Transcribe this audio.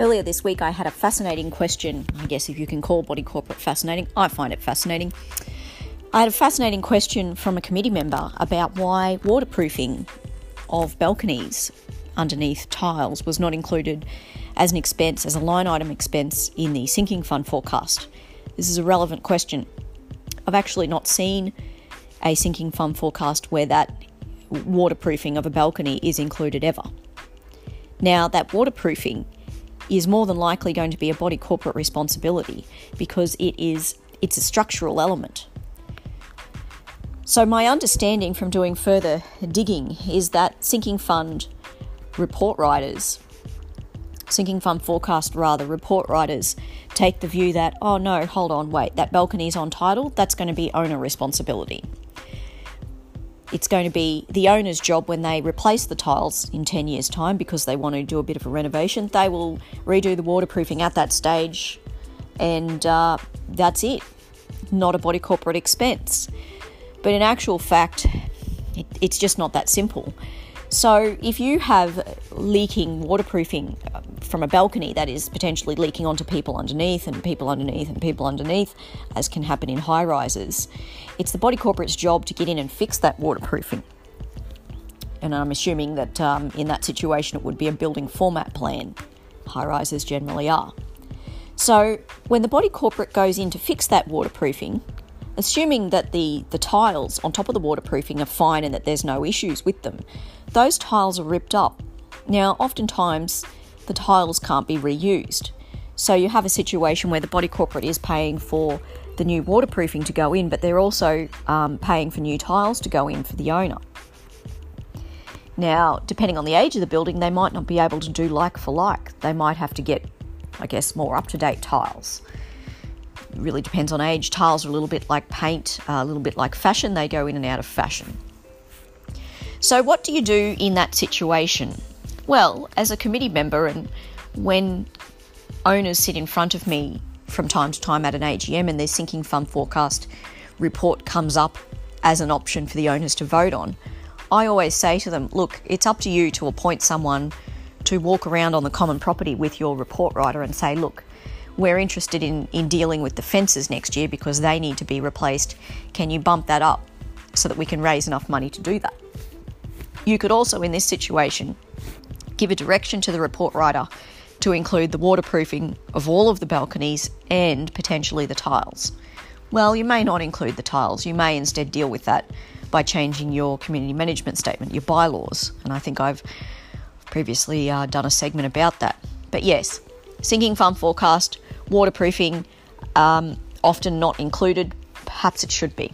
Earlier this week, I had a fascinating question. I guess if you can call body corporate fascinating, I find it fascinating. I had a fascinating question from a committee member about why waterproofing of balconies underneath tiles was not included as an expense, as a line item expense in the sinking fund forecast. This is a relevant question. I've actually not seen a sinking fund forecast where that waterproofing of a balcony is included ever. Now, that waterproofing is more than likely going to be a body corporate responsibility because it is it's a structural element. So my understanding from doing further digging is that sinking fund report writers sinking fund forecast rather report writers take the view that oh no hold on wait that balcony's on title that's going to be owner responsibility it's going to be the owner's job when they replace the tiles in 10 years' time because they want to do a bit of a renovation. They will redo the waterproofing at that stage, and uh, that's it. Not a body corporate expense. But in actual fact, it, it's just not that simple. So if you have leaking waterproofing from a balcony that is potentially leaking onto people underneath and people underneath and people underneath, as can happen in high rises, it's the body corporate's job to get in and fix that waterproofing. And I'm assuming that um, in that situation it would be a building format plan. High rises generally are. So when the body corporate goes in to fix that waterproofing, assuming that the, the tiles on top of the waterproofing are fine and that there's no issues with them, those tiles are ripped up. Now, oftentimes, the tiles can't be reused. So you have a situation where the body corporate is paying for the new waterproofing to go in, but they're also um, paying for new tiles to go in for the owner. Now, depending on the age of the building, they might not be able to do like for like. They might have to get, I guess, more up to date tiles. It really depends on age. Tiles are a little bit like paint, a little bit like fashion, they go in and out of fashion. So, what do you do in that situation? Well, as a committee member, and when owners sit in front of me from time to time at an AGM and their sinking fund forecast report comes up as an option for the owners to vote on, I always say to them, look, it's up to you to appoint someone to walk around on the common property with your report writer and say, look, we're interested in, in dealing with the fences next year because they need to be replaced. Can you bump that up so that we can raise enough money to do that? You could also, in this situation, give a direction to the report writer to include the waterproofing of all of the balconies and potentially the tiles. Well, you may not include the tiles, you may instead deal with that by changing your community management statement, your bylaws, and I think I've previously uh, done a segment about that. But yes, sinking fund forecast, waterproofing, um, often not included, perhaps it should be.